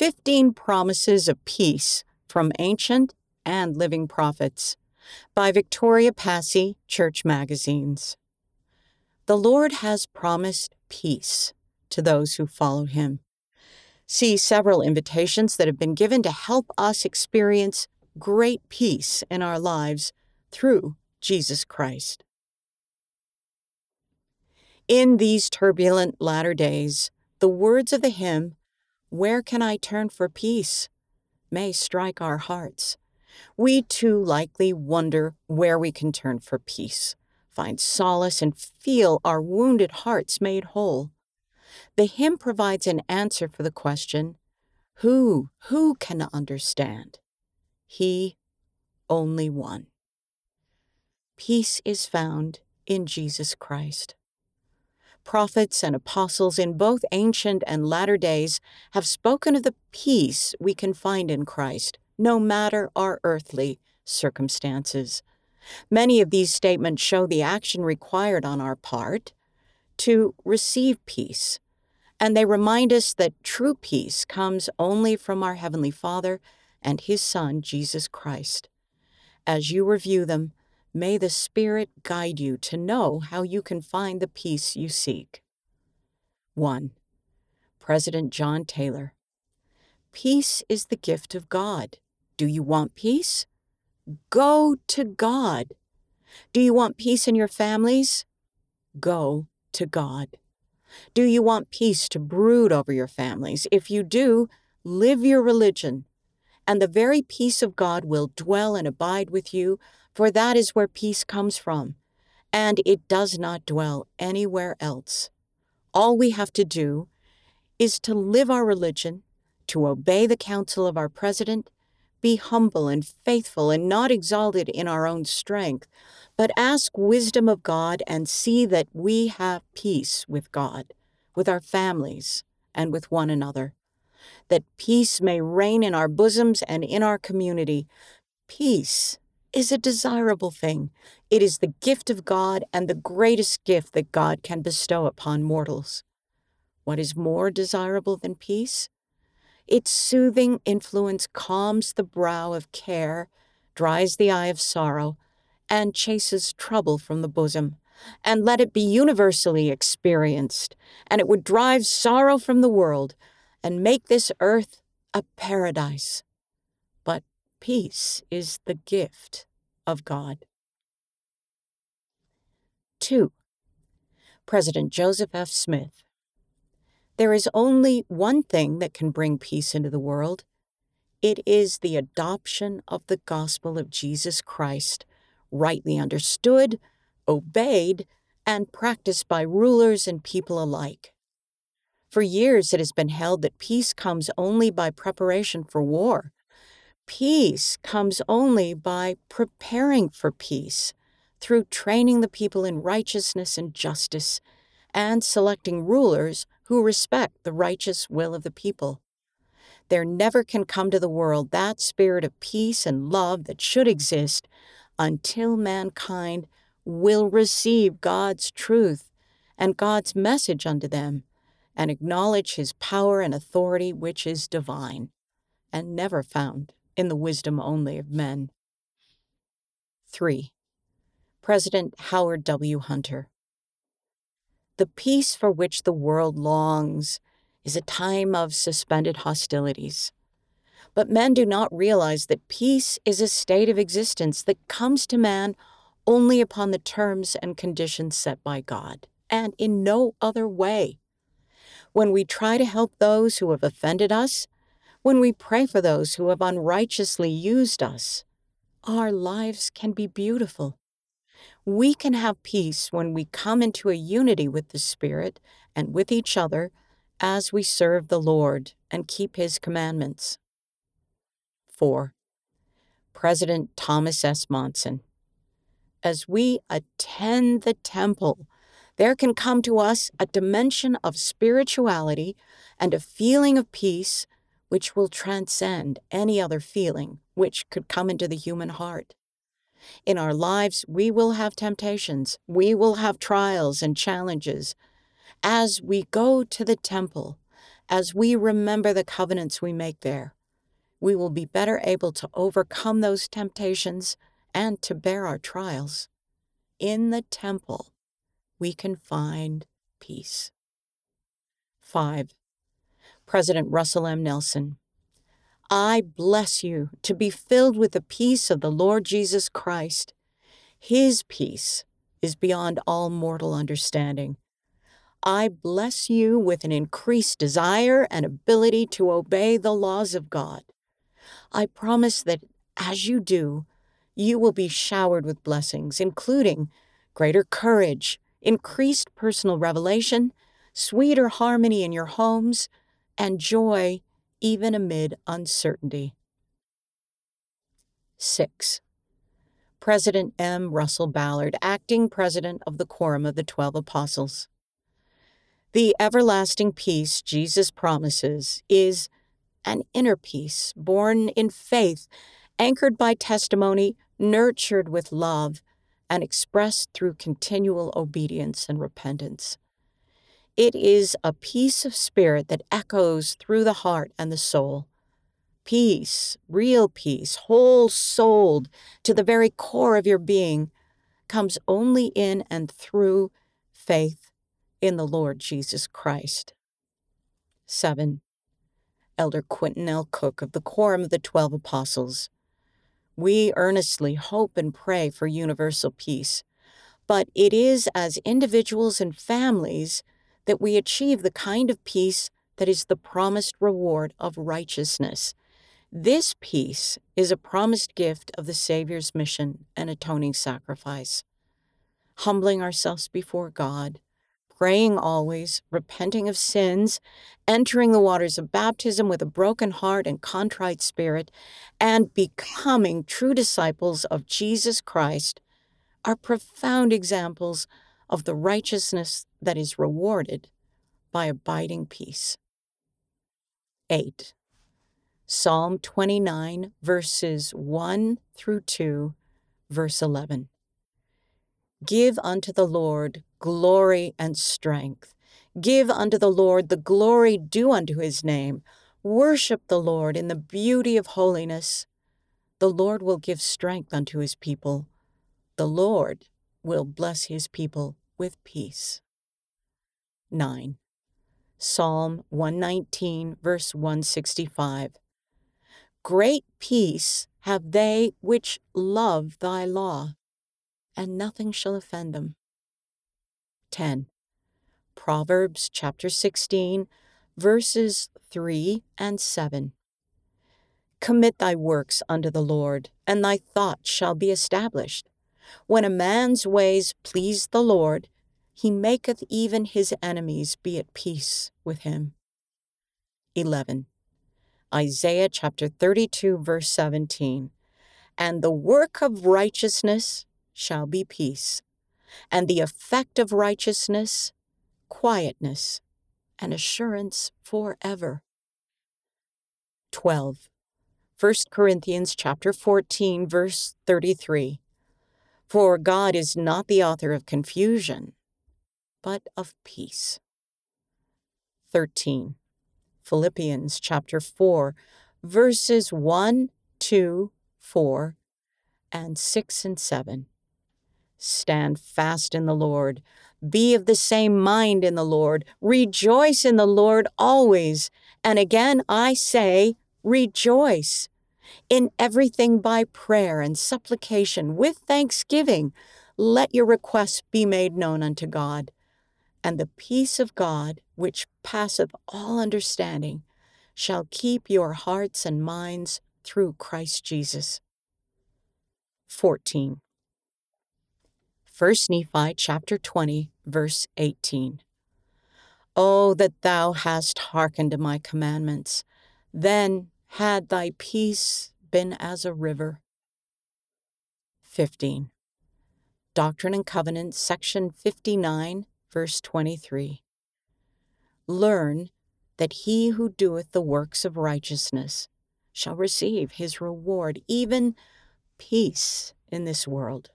15 Promises of Peace from Ancient and Living Prophets by Victoria Passy, Church Magazines. The Lord has promised peace to those who follow him. See several invitations that have been given to help us experience great peace in our lives through Jesus Christ. In these turbulent latter days, the words of the hymn, Where Can I Turn for Peace? may strike our hearts. We too likely wonder where we can turn for peace, find solace, and feel our wounded hearts made whole. The hymn provides an answer for the question Who, who can understand? He, only one. Peace is found in Jesus Christ prophets and apostles in both ancient and latter days have spoken of the peace we can find in Christ, no matter our earthly circumstances. Many of these statements show the action required on our part to receive peace, and they remind us that true peace comes only from our Heavenly Father and His Son, Jesus Christ. As you review them, May the Spirit guide you to know how you can find the peace you seek. 1. President John Taylor. Peace is the gift of God. Do you want peace? Go to God. Do you want peace in your families? Go to God. Do you want peace to brood over your families? If you do, live your religion, and the very peace of God will dwell and abide with you for that is where peace comes from, and it does not dwell anywhere else. All we have to do is to live our religion, to obey the counsel of our president, be humble and faithful and not exalted in our own strength, but ask wisdom of God and see that we have peace with God, with our families, and with one another. That peace may reign in our bosoms and in our community. Peace is a desirable thing. It is the gift of God and the greatest gift that God can bestow upon mortals. What is more desirable than peace? Its soothing influence calms the brow of care, dries the eye of sorrow, and chases trouble from the bosom. And let it be universally experienced, and it would drive sorrow from the world and make this earth a paradise. Peace is the gift of God. 2. President Joseph F. Smith. There is only one thing that can bring peace into the world. It is the adoption of the gospel of Jesus Christ, rightly understood, obeyed, and practiced by rulers and people alike. For years, it has been held that peace comes only by preparation for war, Peace comes only by preparing for peace through training the people in righteousness and justice and selecting rulers who respect the righteous will of the people. There never can come to the world that spirit of peace and love that should exist until mankind will receive God's truth and God's message unto them and acknowledge his power and authority, which is divine and never found in the wisdom only of men. 3. President Howard W. Hunter. The peace for which the world longs is a time of suspended hostilities. But men do not realize that peace is a state of existence that comes to man only upon the terms and conditions set by God, and in no other way. When we try to help those who have offended us, when we pray for those who have unrighteously used us, our lives can be beautiful. We can have peace when we come into a unity with the Spirit and with each other as we serve the Lord and keep His commandments. 4. President Thomas S. Monson. As we attend the temple, there can come to us a dimension of spirituality and a feeling of peace which will transcend any other feeling which could come into the human heart. In our lives, we will have temptations, we will have trials and challenges. As we go to the temple, as we remember the covenants we make there, we will be better able to overcome those temptations and to bear our trials. In the temple, we can find peace. 5. President Russell M. Nelson. I bless you to be filled with the peace of the Lord Jesus Christ. His peace is beyond all mortal understanding. I bless you with an increased desire and ability to obey the laws of God. I promise that as you do, you will be showered with blessings, including greater courage, increased personal revelation, sweeter harmony in your homes, and joy even amid uncertainty. 6. President M. Russell Ballard, acting president of the Quorum of the Twelve Apostles. The everlasting peace Jesus promises is an inner peace born in faith, anchored by testimony, nurtured with love, and expressed through continual obedience and repentance. It is a peace of spirit that echoes through the heart and the soul. Peace, real peace, whole souled to the very core of your being, comes only in and through faith in the Lord Jesus Christ. 7. Elder Quentin L. Cook of the Quorum of the Twelve Apostles. We earnestly hope and pray for universal peace, but it is as individuals and families that we achieve the kind of peace that is the promised reward of righteousness. This peace is a promised gift of the Savior's mission and atoning sacrifice. Humbling ourselves before God, praying always, repenting of sins, entering the waters of baptism with a broken heart and contrite spirit, and becoming true disciples of Jesus Christ are profound examples of the righteousness that is rewarded by abiding peace. 8. Psalm 29, verses 1 through 2, verse 11. Give unto the Lord glory and strength. Give unto the Lord the glory due unto his name. Worship the Lord in the beauty of holiness. The Lord will give strength unto his people. The Lord will bless his people with peace. 9. Psalm 119, verse 165. Great peace have they which love thy law and nothing shall offend them. 10. Proverbs chapter 16, verses 3 and 7. Commit thy works unto the Lord, and thy thoughts shall be established. When a man's ways please the Lord, he maketh even his enemies be at peace with him. 11. Isaiah chapter 32, verse 17. And the work of righteousness shall be peace, and the effect of righteousness, quietness, and assurance forever. 12. 1 Corinthians chapter 14 verse 33. For God is not the author of confusion, but of peace. 13. Philippians chapter 4 verses 1, 2, 4, and 6 and 7. Stand fast in the Lord. Be of the same mind in the Lord. Rejoice in the Lord always. And again I say, rejoice. In everything by prayer and supplication with thanksgiving, let your requests be made known unto God. And the peace of God, which passeth all understanding, shall keep your hearts and minds through Christ Jesus. 14. 1 Nephi chapter 20, verse 18. Oh, that thou hast hearkened to my commandments, then had thy peace been as a river. 15. Doctrine and Covenants, section 59, verse 23. Learn that he who doeth the works of righteousness shall receive his reward, even peace in this world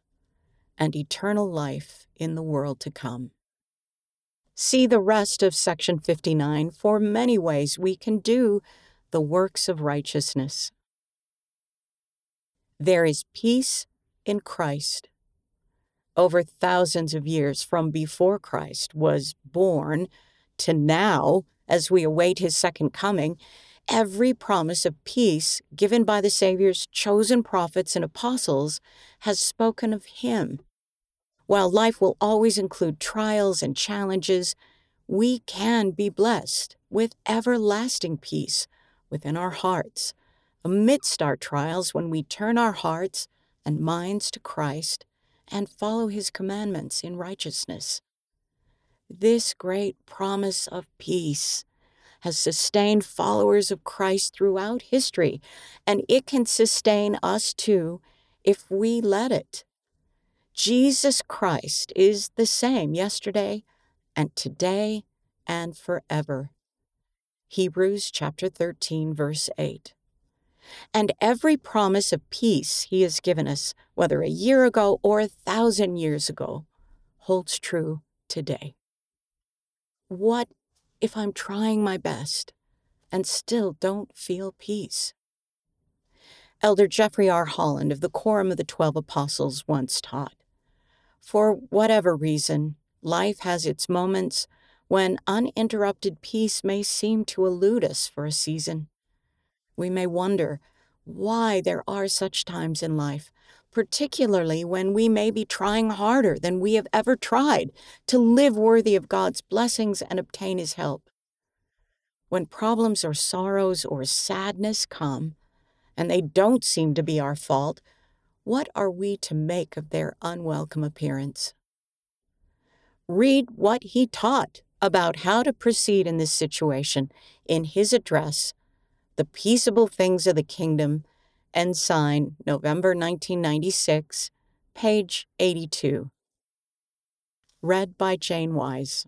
and eternal life in the world to come. See the rest of section 59 for many ways we can do the works of righteousness. There is peace in Christ. Over thousands of years from before Christ was born to now, as we await his second coming, every promise of peace given by the Savior's chosen prophets and apostles has spoken of him. While life will always include trials and challenges, we can be blessed with everlasting peace within our hearts amidst our trials when we turn our hearts and minds to Christ and follow his commandments in righteousness. This great promise of peace has sustained followers of Christ throughout history, and it can sustain us too if we let it. Jesus Christ is the same yesterday and today and forever. Hebrews chapter 13 verse 8. And every promise of peace he has given us, whether a year ago or a thousand years ago, holds true today. What if I'm trying my best and still don't feel peace? Elder Jeffrey R. Holland of the Quorum of the Twelve Apostles once taught For whatever reason, life has its moments when uninterrupted peace may seem to elude us for a season. We may wonder why there are such times in life, particularly when we may be trying harder than we have ever tried to live worthy of God's blessings and obtain His help. When problems or sorrows or sadness come, and they don't seem to be our fault, what are we to make of their unwelcome appearance? Read what he taught about how to proceed in this situation in his address, The Peaceable Things of the Kingdom Ensign, November 1996, page 82. Read by Jane Wise.